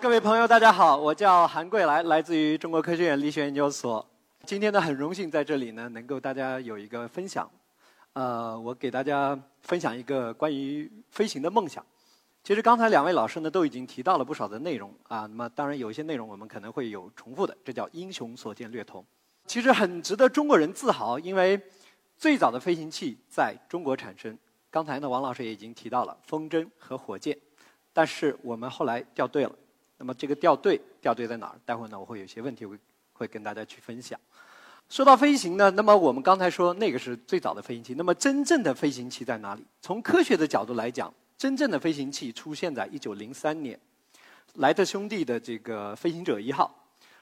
各位朋友，大家好，我叫韩桂来，来自于中国科学院力学研究所。今天呢，很荣幸在这里呢，能够大家有一个分享。呃，我给大家分享一个关于飞行的梦想。其实刚才两位老师呢，都已经提到了不少的内容啊。那么当然有一些内容我们可能会有重复的，这叫英雄所见略同。其实很值得中国人自豪，因为最早的飞行器在中国产生。刚才呢，王老师也已经提到了风筝和火箭，但是我们后来掉队了。那么这个掉队掉队在哪儿？待会儿呢，我会有些问题会会跟大家去分享。说到飞行呢，那么我们刚才说那个是最早的飞行器。那么真正的飞行器在哪里？从科学的角度来讲，真正的飞行器出现在一九零三年，莱特兄弟的这个飞行者一号。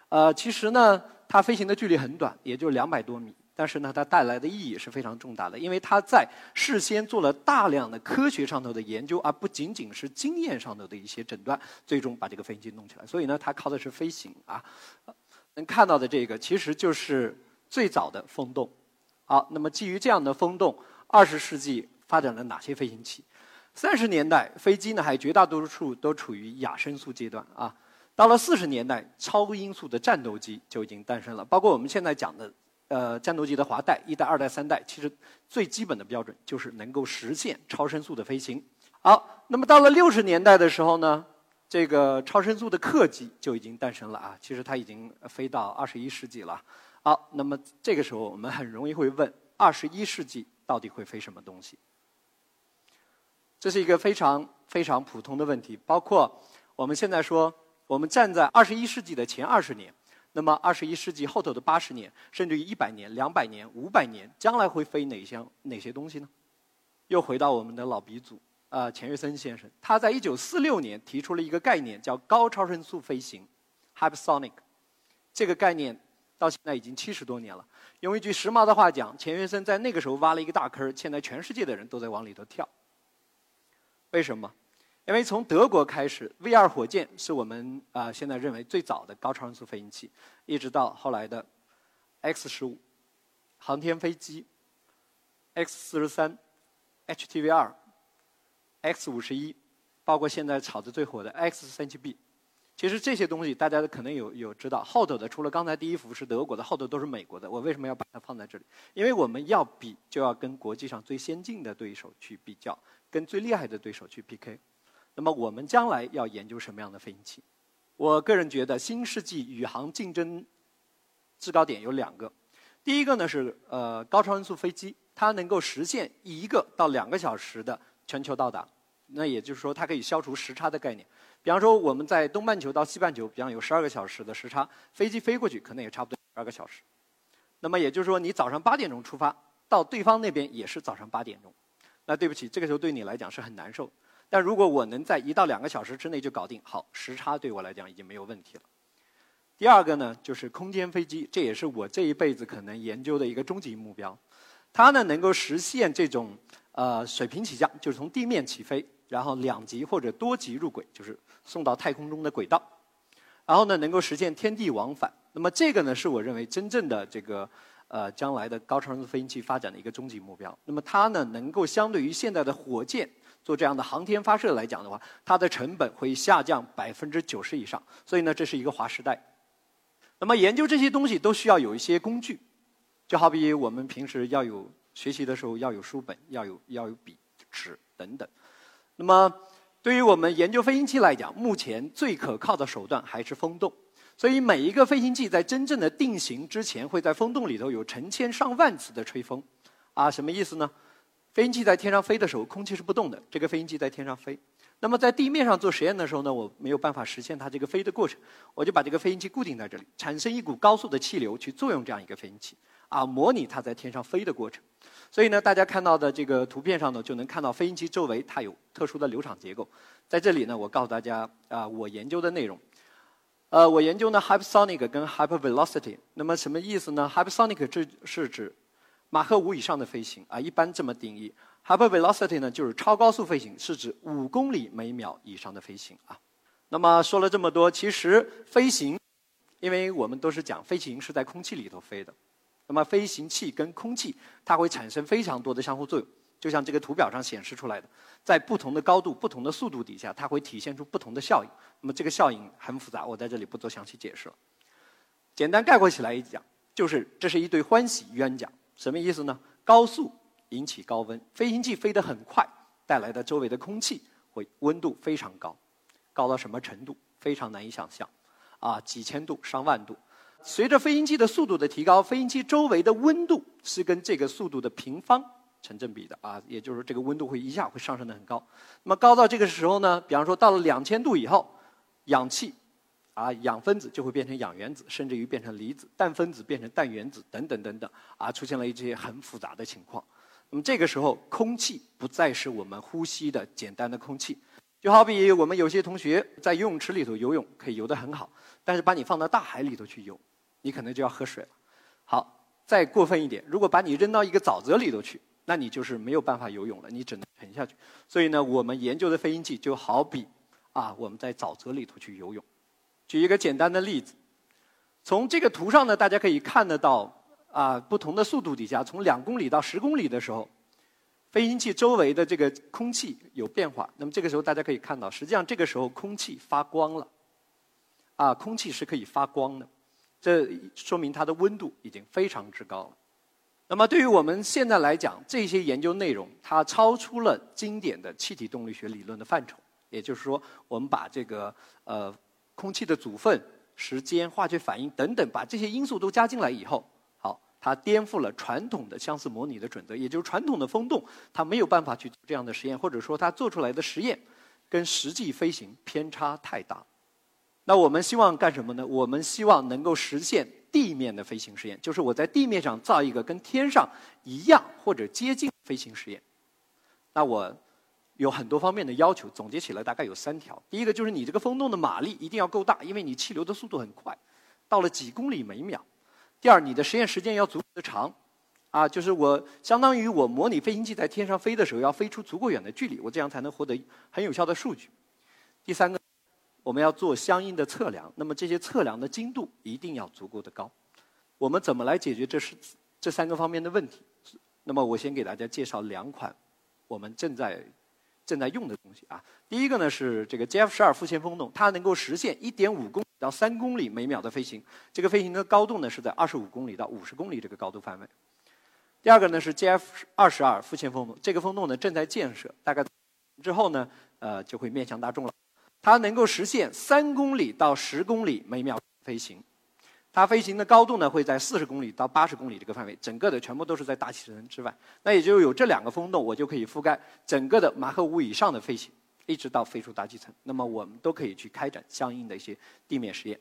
呃，其实呢，它飞行的距离很短，也就两百多米。但是呢，它带来的意义是非常重大的，因为它在事先做了大量的科学上头的研究，而不仅仅是经验上头的一些诊断，最终把这个飞行器弄起来。所以呢，它靠的是飞行啊。能看到的这个其实就是最早的风洞。好，那么基于这样的风洞，二十世纪发展了哪些飞行器？三十年代飞机呢，还绝大多数都处于亚声速阶段啊。到了四十年代，超音速的战斗机就已经诞生了，包括我们现在讲的。呃，战斗机的华代一代、二代、三代，其实最基本的标准就是能够实现超声速的飞行。好，那么到了六十年代的时候呢，这个超声速的客机就已经诞生了啊。其实它已经飞到二十一世纪了。好，那么这个时候我们很容易会问：二十一世纪到底会飞什么东西？这是一个非常非常普通的问题。包括我们现在说，我们站在二十一世纪的前二十年。那么，二十一世纪后头的八十年，甚至于一百年、两百年、五百年，将来会飞哪些哪些东西呢？又回到我们的老鼻祖啊，钱学森先生，他在一九四六年提出了一个概念，叫高超声速飞行 （hypersonic）。这个概念到现在已经七十多年了。用一句时髦的话讲，钱学森在那个时候挖了一个大坑，现在全世界的人都在往里头跳。为什么？因为从德国开始，V 二火箭是我们啊现在认为最早的高超音速飞行器，一直到后来的 X 十五航天飞机，X 四十三，HTV 二，X 五十一，包括现在炒的最火的 X 三七 B。其实这些东西大家可能有有知道，后头的除了刚才第一幅是德国的，后头都是美国的。我为什么要把它放在这里？因为我们要比，就要跟国际上最先进的对手去比较，跟最厉害的对手去 PK。那么我们将来要研究什么样的飞行器？我个人觉得新世纪宇航竞争制高点有两个。第一个呢是呃高超音速飞机，它能够实现一个到两个小时的全球到达。那也就是说，它可以消除时差的概念。比方说我们在东半球到西半球，比方有十二个小时的时差，飞机飞过去可能也差不多十二个小时。那么也就是说，你早上八点钟出发，到对方那边也是早上八点钟。那对不起，这个时候对你来讲是很难受。但如果我能在一到两个小时之内就搞定，好，时差对我来讲已经没有问题了。第二个呢，就是空间飞机，这也是我这一辈子可能研究的一个终极目标。它呢能够实现这种呃水平起降，就是从地面起飞，然后两级或者多级入轨，就是送到太空中的轨道。然后呢能够实现天地往返。那么这个呢是我认为真正的这个呃将来的高超声速飞行器发展的一个终极目标。那么它呢能够相对于现在的火箭。做这样的航天发射来讲的话，它的成本会下降百分之九十以上，所以呢，这是一个划时代。那么研究这些东西都需要有一些工具，就好比我们平时要有学习的时候要有书本，要有要有笔、纸等等。那么对于我们研究飞行器来讲，目前最可靠的手段还是风洞。所以每一个飞行器在真正的定型之前，会在风洞里头有成千上万次的吹风。啊，什么意思呢？飞行器在天上飞的时候，空气是不动的。这个飞行器在天上飞，那么在地面上做实验的时候呢，我没有办法实现它这个飞的过程，我就把这个飞行器固定在这里，产生一股高速的气流去作用这样一个飞行器，啊，模拟它在天上飞的过程。所以呢，大家看到的这个图片上呢，就能看到飞行器周围它有特殊的流场结构。在这里呢，我告诉大家啊，我研究的内容，呃，我研究呢 hypersonic 跟 hypervelocity。那么什么意思呢？hypersonic 这是指马赫五以上的飞行啊，一般这么定义。hypervelocity 呢就是超高速飞行，是指五公里每秒以上的飞行啊。那么说了这么多，其实飞行，因为我们都是讲飞行是在空气里头飞的，那么飞行器跟空气它会产生非常多的相互作用。就像这个图表上显示出来的，在不同的高度、不同的速度底下，它会体现出不同的效应。那么这个效应很复杂，我在这里不做详细解释了。简单概括起来一讲，就是这是一对欢喜冤家。什么意思呢？高速引起高温，飞行器飞得很快，带来的周围的空气会温度非常高，高到什么程度？非常难以想象，啊，几千度、上万度。随着飞行器的速度的提高，飞行器周围的温度是跟这个速度的平方。成正比的啊，也就是说这个温度会一下会上升的很高。那么高到这个时候呢，比方说到了两千度以后，氧气啊氧分子就会变成氧原子，甚至于变成离子，氮分子变成氮原子等等等等啊，出现了一些很复杂的情况。那么这个时候，空气不再是我们呼吸的简单的空气，就好比我们有些同学在游泳池里头游泳可以游得很好，但是把你放到大海里头去游，你可能就要喝水了。好，再过分一点，如果把你扔到一个沼泽里头去。那你就是没有办法游泳了，你只能沉下去。所以呢，我们研究的飞行器就好比啊，我们在沼泽里头去游泳。举一个简单的例子，从这个图上呢，大家可以看得到啊，不同的速度底下，从两公里到十公里的时候，飞行器周围的这个空气有变化。那么这个时候大家可以看到，实际上这个时候空气发光了，啊，空气是可以发光的，这说明它的温度已经非常之高了。那么对于我们现在来讲，这些研究内容它超出了经典的气体动力学理论的范畴。也就是说，我们把这个呃空气的组分、时间、化学反应等等，把这些因素都加进来以后，好，它颠覆了传统的相似模拟的准则。也就是传统的风洞，它没有办法去做这样的实验，或者说它做出来的实验跟实际飞行偏差太大。那我们希望干什么呢？我们希望能够实现。地面的飞行实验，就是我在地面上造一个跟天上一样或者接近飞行实验。那我有很多方面的要求，总结起来大概有三条。第一个就是你这个风洞的马力一定要够大，因为你气流的速度很快，到了几公里每秒。第二，你的实验时间要足够的长，啊，就是我相当于我模拟飞行器在天上飞的时候要飞出足够远的距离，我这样才能获得很有效的数据。第三个。我们要做相应的测量，那么这些测量的精度一定要足够的高。我们怎么来解决这是这三个方面的问题？那么我先给大家介绍两款我们正在正在用的东西啊。第一个呢是这个 GF 十二副线风洞，它能够实现一点五公里到三公里每秒的飞行，这个飞行的高度呢是在二十五公里到五十公里这个高度范围。第二个呢是 GF 二十二负线风洞，这个风洞呢正在建设，大概之后呢呃就会面向大众了。它能够实现三公里到十公里每秒飞行，它飞行的高度呢会在四十公里到八十公里这个范围，整个的全部都是在大气层之外。那也就有这两个风洞，我就可以覆盖整个的马赫五以上的飞行，一直到飞出大气层。那么我们都可以去开展相应的一些地面实验。